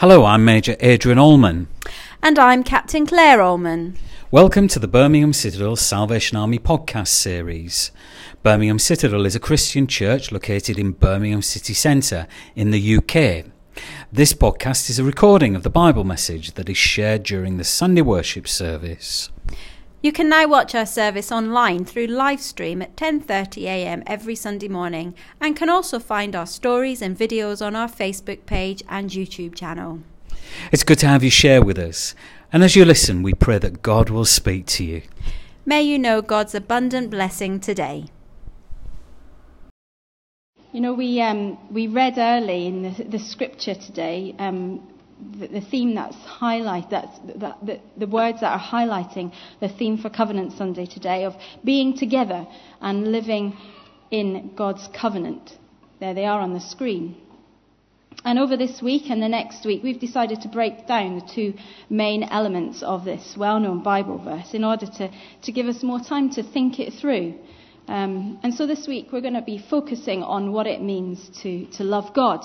Hello, I'm Major Adrian Allman. And I'm Captain Claire Allman. Welcome to the Birmingham Citadel Salvation Army podcast series. Birmingham Citadel is a Christian church located in Birmingham city centre in the UK. This podcast is a recording of the Bible message that is shared during the Sunday worship service. You can now watch our service online through live stream at 10:30 a.m. every Sunday morning and can also find our stories and videos on our Facebook page and YouTube channel. It's good to have you share with us. And as you listen, we pray that God will speak to you. May you know God's abundant blessing today. You know, we, um, we read early in the, the scripture today um, the, the theme that's highlight that's, that, the, the words that are highlighting the theme for Covenant Sunday today of being together and living in God's covenant. There they are on the screen. And over this week and the next week, we've decided to break down the two main elements of this well known Bible verse in order to, to give us more time to think it through. Um, and so this week, we're going to be focusing on what it means to, to love God.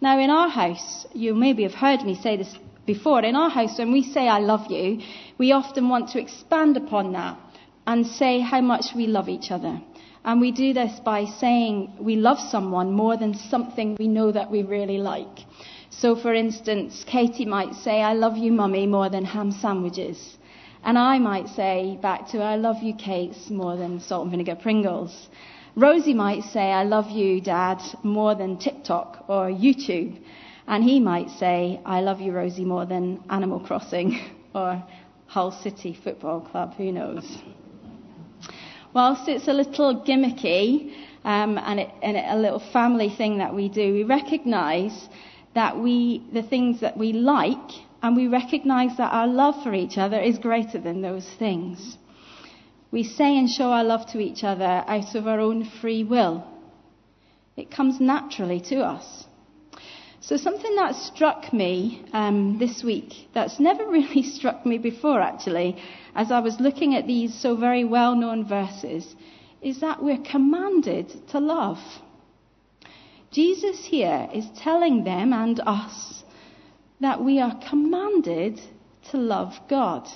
Now, in our house, you maybe have heard me say this before. In our house, when we say I love you, we often want to expand upon that and say how much we love each other. And we do this by saying we love someone more than something we know that we really like. So, for instance, Katie might say, I love you, mummy, more than ham sandwiches. And I might say back to her, I love you, Kate, more than salt and vinegar Pringles. Rosie might say, I love you, Dad, more than TikTok or YouTube. And he might say, I love you, Rosie, more than Animal Crossing or Hull City Football Club. Who knows? Whilst it's a little gimmicky um, and, it, and it, a little family thing that we do, we recognize that we, the things that we like, and we recognize that our love for each other is greater than those things. We say and show our love to each other out of our own free will. It comes naturally to us. So, something that struck me um, this week, that's never really struck me before actually, as I was looking at these so very well known verses, is that we're commanded to love. Jesus here is telling them and us that we are commanded to love God.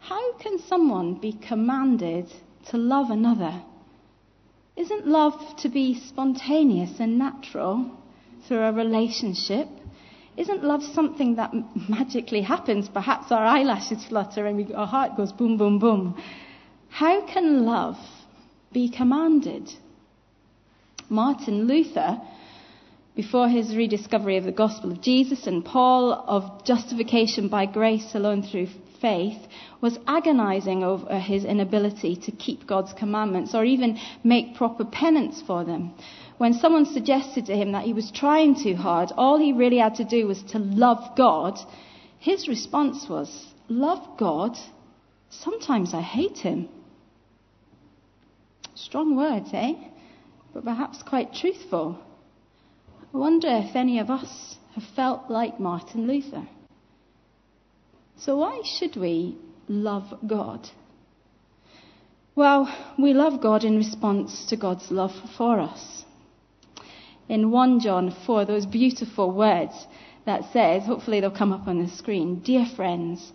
How can someone be commanded to love another? Isn't love to be spontaneous and natural through a relationship? Isn't love something that magically happens? Perhaps our eyelashes flutter and we, our heart goes boom, boom, boom. How can love be commanded? Martin Luther, before his rediscovery of the gospel of Jesus and Paul of justification by grace alone through faith was agonizing over his inability to keep God's commandments or even make proper penance for them. When someone suggested to him that he was trying too hard, all he really had to do was to love God, his response was, Love God? Sometimes I hate him. Strong words, eh? But perhaps quite truthful. I wonder if any of us have felt like Martin Luther. So, why should we love God? Well, we love God in response to God's love for us. In 1 John 4, those beautiful words that says, hopefully they'll come up on the screen, Dear friends,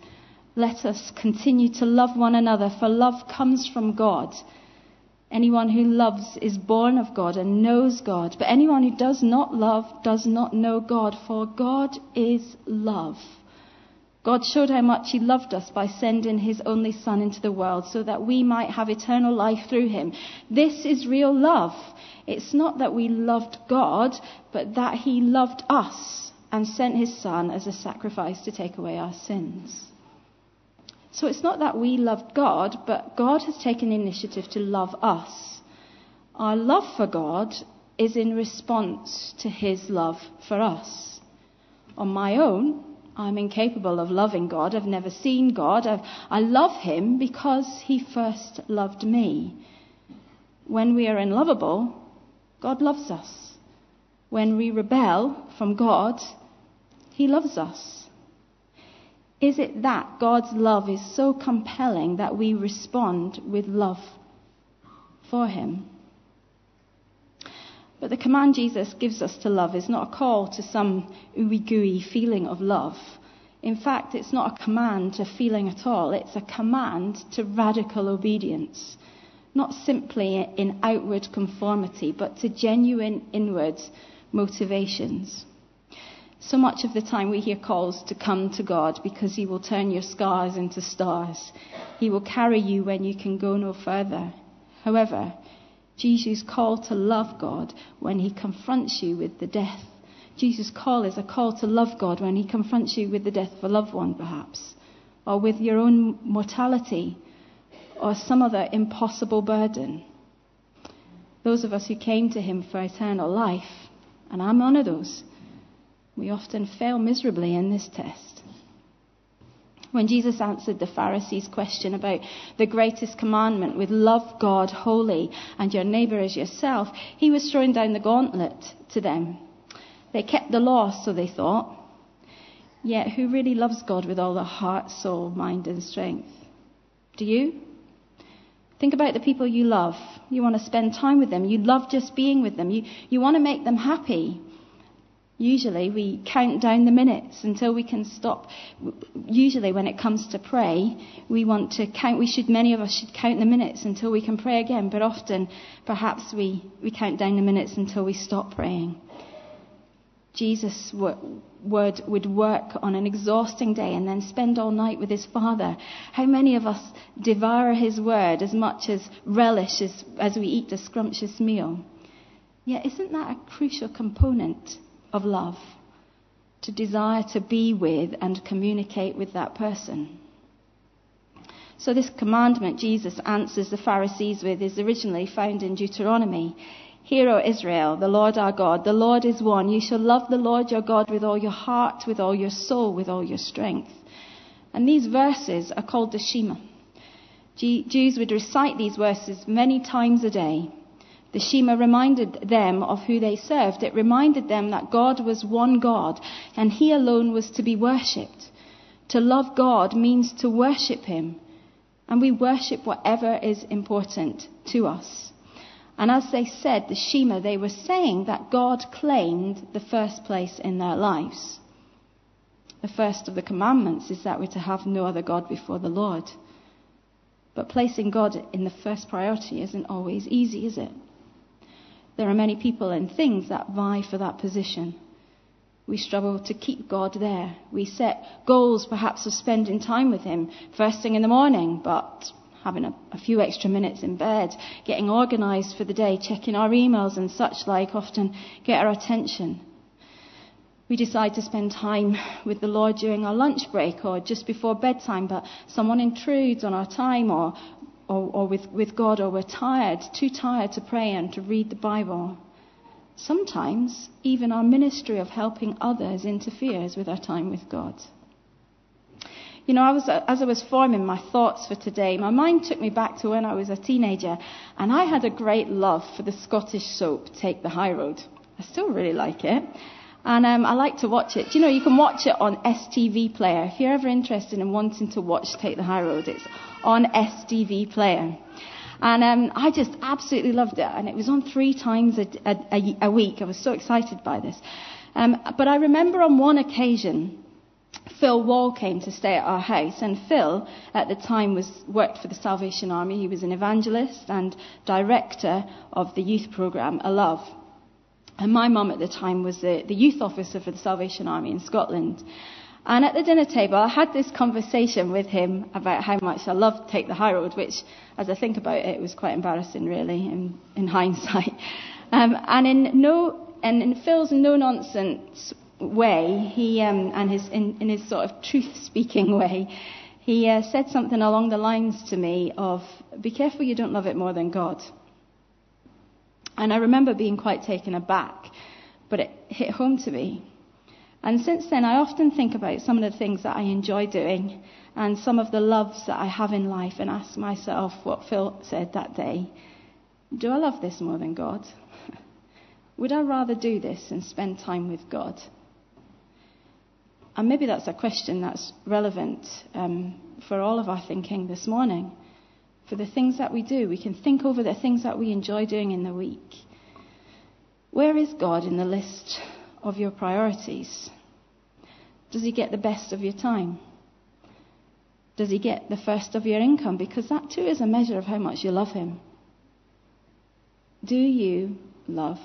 let us continue to love one another, for love comes from God. Anyone who loves is born of God and knows God, but anyone who does not love does not know God, for God is love. God showed how much He loved us by sending His only Son into the world so that we might have eternal life through Him. This is real love. It's not that we loved God, but that He loved us and sent His Son as a sacrifice to take away our sins. So it's not that we loved God, but God has taken initiative to love us. Our love for God is in response to His love for us. On my own, I'm incapable of loving God. I've never seen God. I've, I love Him because He first loved me. When we are unlovable, God loves us. When we rebel from God, He loves us. Is it that God's love is so compelling that we respond with love for Him? But the command Jesus gives us to love is not a call to some ooey gooey feeling of love. In fact, it's not a command to feeling at all. It's a command to radical obedience. Not simply in outward conformity, but to genuine inward motivations. So much of the time we hear calls to come to God because He will turn your scars into stars. He will carry you when you can go no further. However, Jesus' call to love God when He confronts you with the death. Jesus' call is a call to love God when He confronts you with the death of a loved one, perhaps, or with your own mortality, or some other impossible burden. Those of us who came to Him for eternal life, and I'm one of those, we often fail miserably in this test. When Jesus answered the Pharisees' question about the greatest commandment with love God wholly and your neighbor as yourself, he was throwing down the gauntlet to them. They kept the law, so they thought. Yet, who really loves God with all their heart, soul, mind, and strength? Do you? Think about the people you love. You want to spend time with them. You love just being with them. You, you want to make them happy. Usually we count down the minutes until we can stop. Usually when it comes to pray, we want to count, we should, many of us should count the minutes until we can pray again, but often perhaps we, we count down the minutes until we stop praying. Jesus' word would work on an exhausting day and then spend all night with his Father. How many of us devour his word as much as relish as, as we eat a scrumptious meal? Yet, isn't that a crucial component of love, to desire to be with and communicate with that person. So, this commandment Jesus answers the Pharisees with is originally found in Deuteronomy. Hear, O Israel, the Lord our God, the Lord is one. You shall love the Lord your God with all your heart, with all your soul, with all your strength. And these verses are called the Shema. Jews would recite these verses many times a day. The Shema reminded them of who they served. It reminded them that God was one God and He alone was to be worshipped. To love God means to worship Him. And we worship whatever is important to us. And as they said the Shema, they were saying that God claimed the first place in their lives. The first of the commandments is that we're to have no other God before the Lord. But placing God in the first priority isn't always easy, is it? There are many people and things that vie for that position. We struggle to keep God there. We set goals perhaps of spending time with Him first thing in the morning, but having a, a, few extra minutes in bed, getting organized for the day, checking our emails and such like often get our attention. We decide to spend time with the Lord during our lunch break or just before bedtime, but someone intrudes on our time or or, or with, with God, or we're tired, too tired to pray and to read the Bible. Sometimes even our ministry of helping others interferes with our time with God. You know, I was, as I was forming my thoughts for today, my mind took me back to when I was a teenager, and I had a great love for the Scottish soap Take the High Road. I still really like it. And um, I like to watch it. You know, you can watch it on STV Player. If you're ever interested in wanting to watch Take the High Road, it's on STV Player. And um, I just absolutely loved it. And it was on three times a, a, a week. I was so excited by this. Um, but I remember on one occasion, Phil Wall came to stay at our house, and Phil, at the time, was worked for the Salvation Army. He was an evangelist and director of the youth program, ALOVE. And my mum at the time was the, the youth officer for the Salvation Army in Scotland. And at the dinner table, I had this conversation with him about how much I loved Take the High Road, which, as I think about it, was quite embarrassing, really, in, in hindsight. Um, and in no, and in Phil's no-nonsense way, he um, and his in, in, his sort of truth-speaking way, he uh, said something along the lines to me of, "Be careful you don't love it more than God." And I remember being quite taken aback, but it hit home to me. And since then, I often think about some of the things that I enjoy doing and some of the loves that I have in life and ask myself what Phil said that day. Do I love this more than God? Would I rather do this and spend time with God? And maybe that's a question that's relevant um, for all of our thinking this morning for the things that we do. We can think over the things that we enjoy doing in the week. Where is God in the list of your priorities? Does he get the best of your time? Does he get the first of your income? Because that too is a measure of how much you love him. Do you love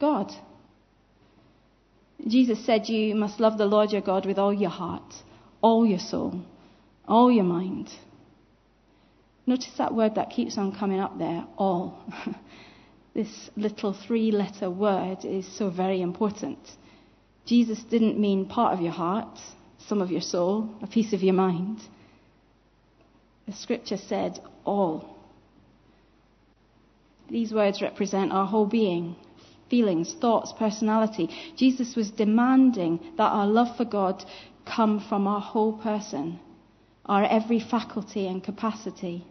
God? Jesus said you must love the Lord your God with all your heart, all your soul, all your mind. Notice that word that keeps on coming up there, all. this little three letter word is so very important. Jesus didn't mean part of your heart, some of your soul, a piece of your mind. The scripture said all. These words represent our whole being, feelings, thoughts, personality. Jesus was demanding that our love for God come from our whole person, our every faculty and capacity.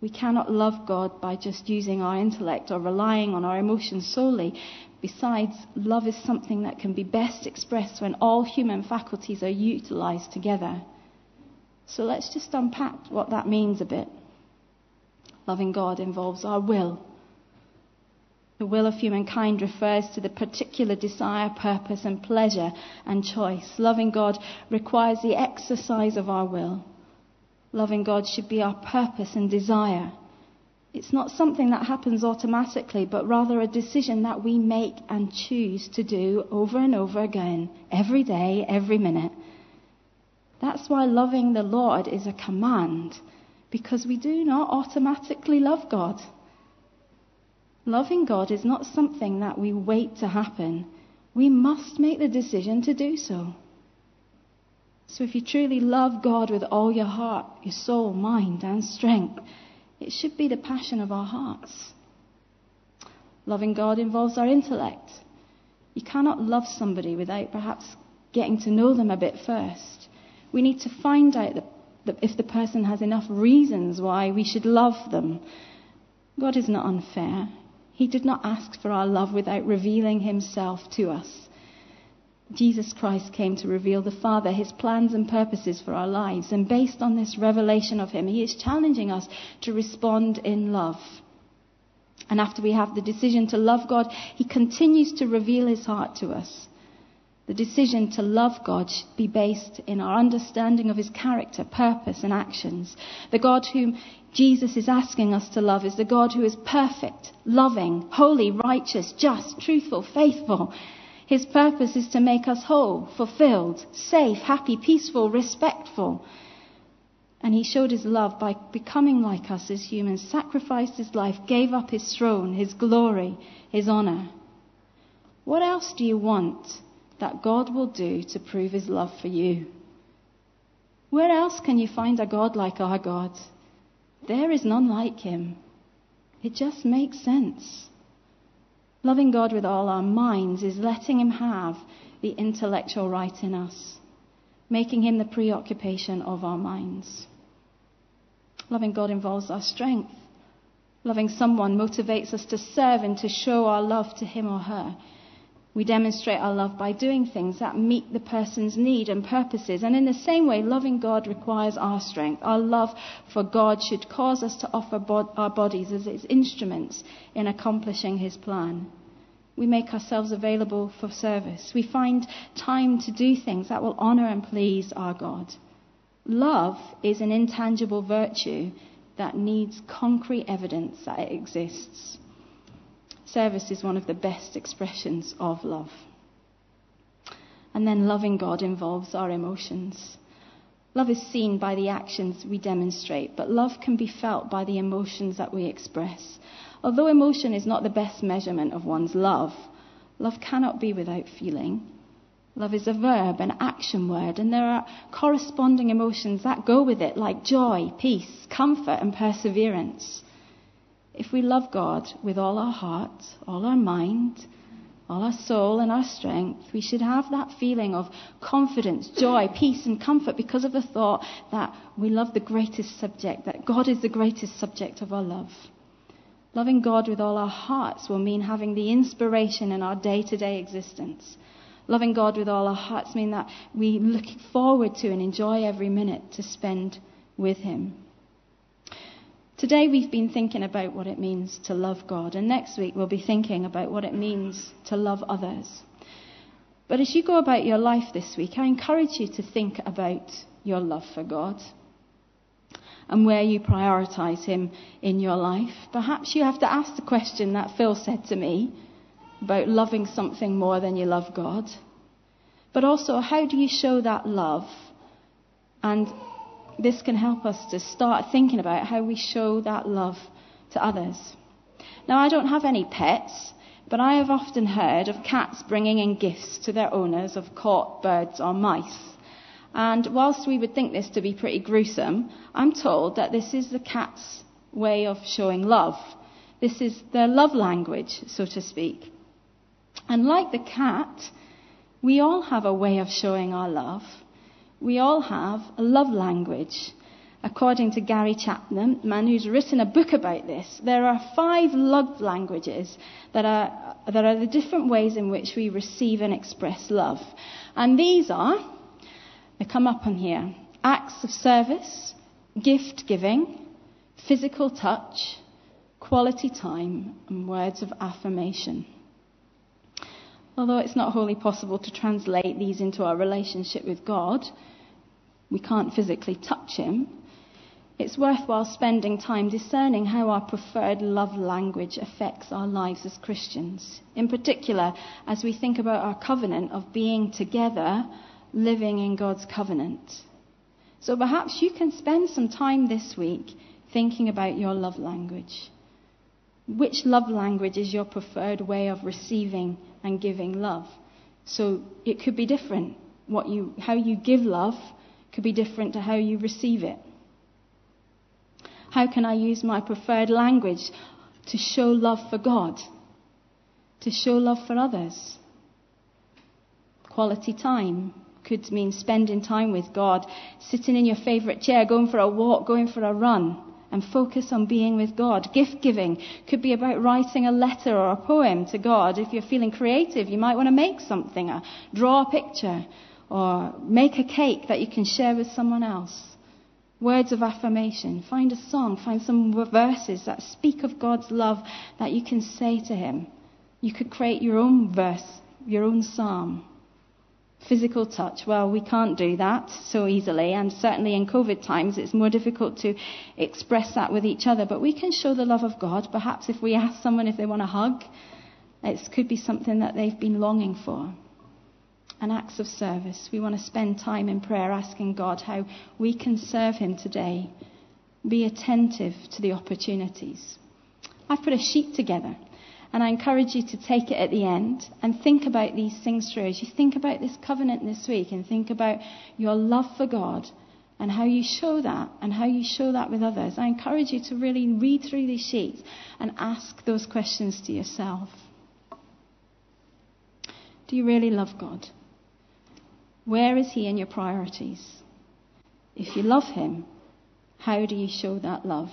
We cannot love God by just using our intellect or relying on our emotions solely. Besides, love is something that can be best expressed when all human faculties are utilized together. So let's just unpack what that means a bit. Loving God involves our will. The will of humankind refers to the particular desire, purpose, and pleasure and choice. Loving God requires the exercise of our will. Loving God should be our purpose and desire. It's not something that happens automatically, but rather a decision that we make and choose to do over and over again, every day, every minute. That's why loving the Lord is a command, because we do not automatically love God. Loving God is not something that we wait to happen. We must make the decision to do so. So if you truly love God with all your heart, your soul, mind, and strength, it should be the passion of our hearts. Loving God involves our intellect. You cannot love somebody without perhaps getting to know them a bit first. We need to find out if the person has enough reasons why we should love them. God is not unfair. He did not ask for our love without revealing himself to us. Jesus Christ came to reveal the Father, his plans and purposes for our lives. And based on this revelation of him, he is challenging us to respond in love. And after we have the decision to love God, he continues to reveal his heart to us. The decision to love God should be based in our understanding of his character, purpose, and actions. The God whom Jesus is asking us to love is the God who is perfect, loving, holy, righteous, just, truthful, faithful his purpose is to make us whole, fulfilled, safe, happy, peaceful, respectful. And he showed his love by becoming like us as humans, sacrificed his life, gave up his throne, his glory, his honor. What else do you want that God will do to prove his love for you? Where else can you find a God like our God? There is none like him. It just makes sense. Loving God with all our minds is letting Him have the intellectual right in us, making Him the preoccupation of our minds. Loving God involves our strength. Loving someone motivates us to serve and to show our love to him or her. We demonstrate our love by doing things that meet the person's need and purposes. And in the same way, loving God requires our strength. Our love for God should cause us to offer our bodies as its instruments in accomplishing His plan. We make ourselves available for service. We find time to do things that will honor and please our God. Love is an intangible virtue that needs concrete evidence that it exists. Service is one of the best expressions of love. And then loving God involves our emotions. Love is seen by the actions we demonstrate, but love can be felt by the emotions that we express. Although emotion is not the best measurement of one's love, love cannot be without feeling. Love is a verb, an action word, and there are corresponding emotions that go with it, like joy, peace, comfort, and perseverance. If we love God with all our heart, all our mind, all our soul, and our strength, we should have that feeling of confidence, joy, peace, and comfort because of the thought that we love the greatest subject, that God is the greatest subject of our love. Loving God with all our hearts will mean having the inspiration in our day to day existence. Loving God with all our hearts mean that we look forward to and enjoy every minute to spend with Him. Today we've been thinking about what it means to love God, and next week we'll be thinking about what it means to love others. But as you go about your life this week, I encourage you to think about your love for God and where you prioritize Him in your life. Perhaps you have to ask the question that Phil said to me about loving something more than you love God. But also, how do you show that love? And this can help us to start thinking about how we show that love to others. Now, I don't have any pets, but I have often heard of cats bringing in gifts to their owners of caught birds or mice. And whilst we would think this to be pretty gruesome, I'm told that this is the cat's way of showing love. This is their love language, so to speak. And like the cat, we all have a way of showing our love. We all have a love language. According to Gary Chapman, man who's written a book about this, there are five love languages that are, that are the different ways in which we receive and express love. And these are, they come up on here, acts of service, gift giving, physical touch, quality time, and words of affirmation. Although it's not wholly possible to translate these into our relationship with God, we can't physically touch Him. It's worthwhile spending time discerning how our preferred love language affects our lives as Christians. In particular, as we think about our covenant of being together, living in God's covenant. So perhaps you can spend some time this week thinking about your love language. Which love language is your preferred way of receiving and giving love? So it could be different. What you, how you give love could be different to how you receive it. How can I use my preferred language to show love for God? To show love for others? Quality time could mean spending time with God, sitting in your favorite chair, going for a walk, going for a run and focus on being with God. Gift giving could be about writing a letter or a poem to God. If you're feeling creative, you might want to make something, or draw a picture, or make a cake that you can share with someone else. Words of affirmation. Find a song, find some verses that speak of God's love that you can say to Him. You could create your own verse, your own psalm. Physical touch, well, we can't do that so easily, and certainly in COVID times it's more difficult to express that with each other. But we can show the love of God. Perhaps if we ask someone if they want a hug, it could be something that they've been longing for. And acts of service. We want to spend time in prayer asking God how we can serve Him today. Be attentive to the opportunities. I've put a sheet together and I encourage you to take it at the end and think about these things through. As you think about this covenant this week and think about your love for God and how you show that and how you show that with others, I encourage you to really read through these sheets and ask those questions to yourself. Do you really love God? Where is He in your priorities? If you love Him, how do you show that love?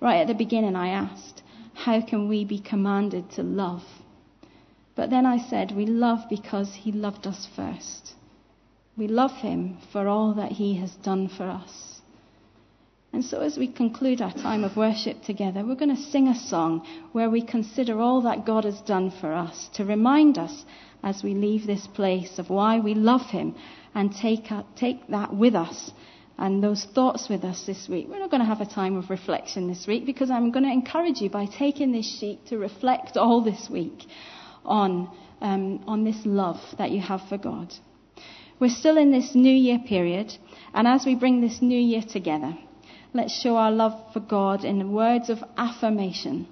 Right at the beginning, I asked, how can we be commanded to love? But then I said, we love because he loved us first. We love him for all that he has done for us. And so, as we conclude our time of worship together, we're going to sing a song where we consider all that God has done for us to remind us as we leave this place of why we love him and take, take that with us and those thoughts with us this week. We're not going to have a time of reflection this week because I'm going to encourage you by taking this sheet to reflect all this week on, um, on this love that you have for God. We're still in this New Year period, and as we bring this New Year together, let's show our love for God in words of affirmation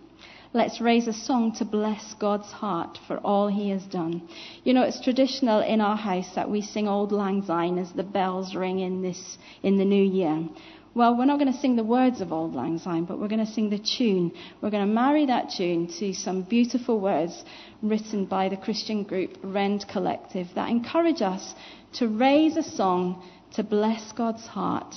Let's raise a song to bless God's heart for all he has done. You know, it's traditional in our house that we sing Auld Lang Syne as the bells ring in this, in the new year. Well, we're not going to sing the words of Auld Lang Syne, but we're going to sing the tune. We're going to marry that tune to some beautiful words written by the Christian group Rend Collective that encourage us to raise a song to bless God's heart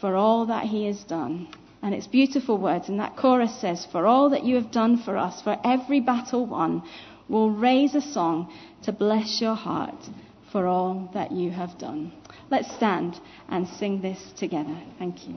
for all that He has done. And it's beautiful words. And that chorus says, For all that you have done for us, for every battle won, we'll raise a song to bless your heart for all that you have done. Let's stand and sing this together. Thank you.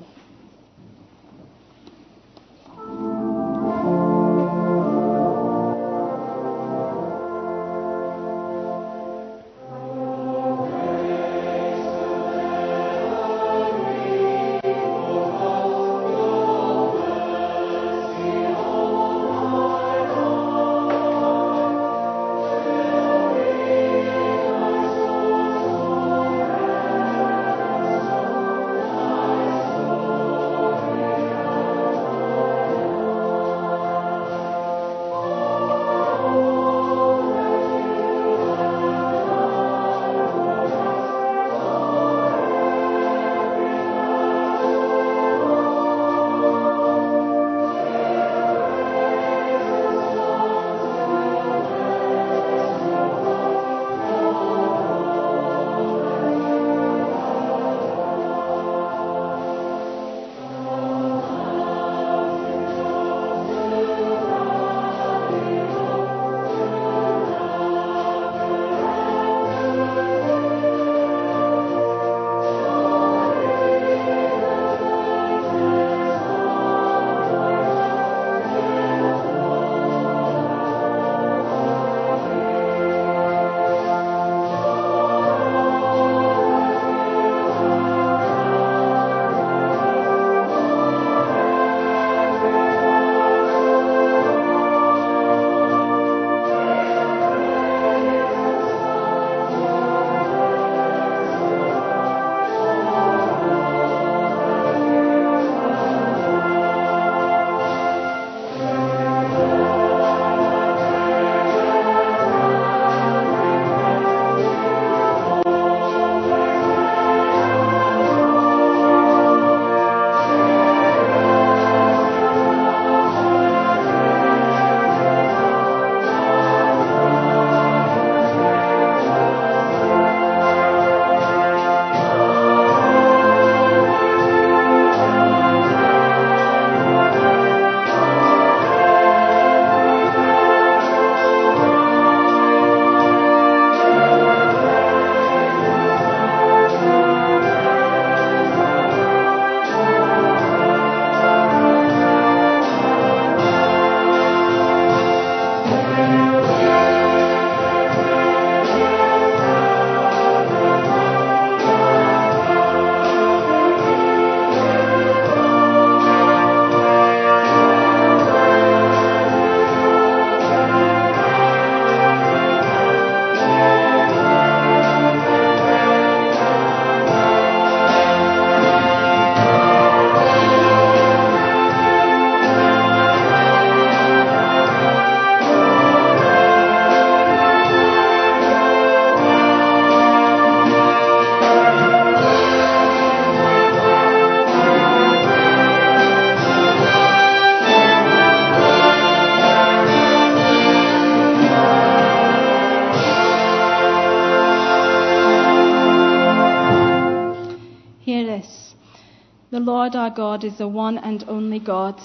The Lord our God is the one and only God.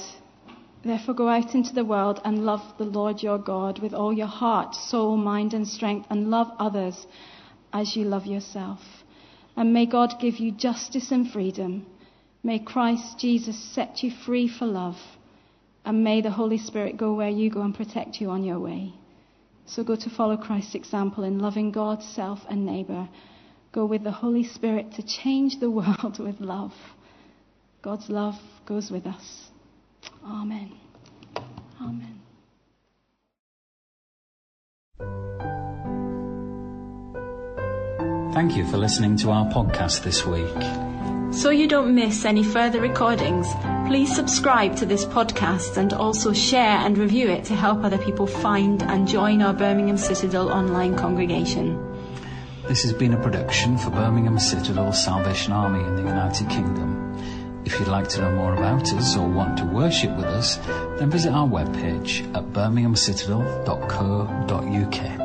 Therefore, go out into the world and love the Lord your God with all your heart, soul, mind, and strength, and love others as you love yourself. And may God give you justice and freedom. May Christ Jesus set you free for love. And may the Holy Spirit go where you go and protect you on your way. So go to follow Christ's example in loving God, self, and neighbor. Go with the Holy Spirit to change the world with love. God's love goes with us. Amen. Amen. Thank you for listening to our podcast this week. So you don't miss any further recordings, please subscribe to this podcast and also share and review it to help other people find and join our Birmingham Citadel online congregation. This has been a production for Birmingham Citadel Salvation Army in the United Kingdom. If you'd like to know more about us or want to worship with us, then visit our webpage at birminghamcitadel.co.uk.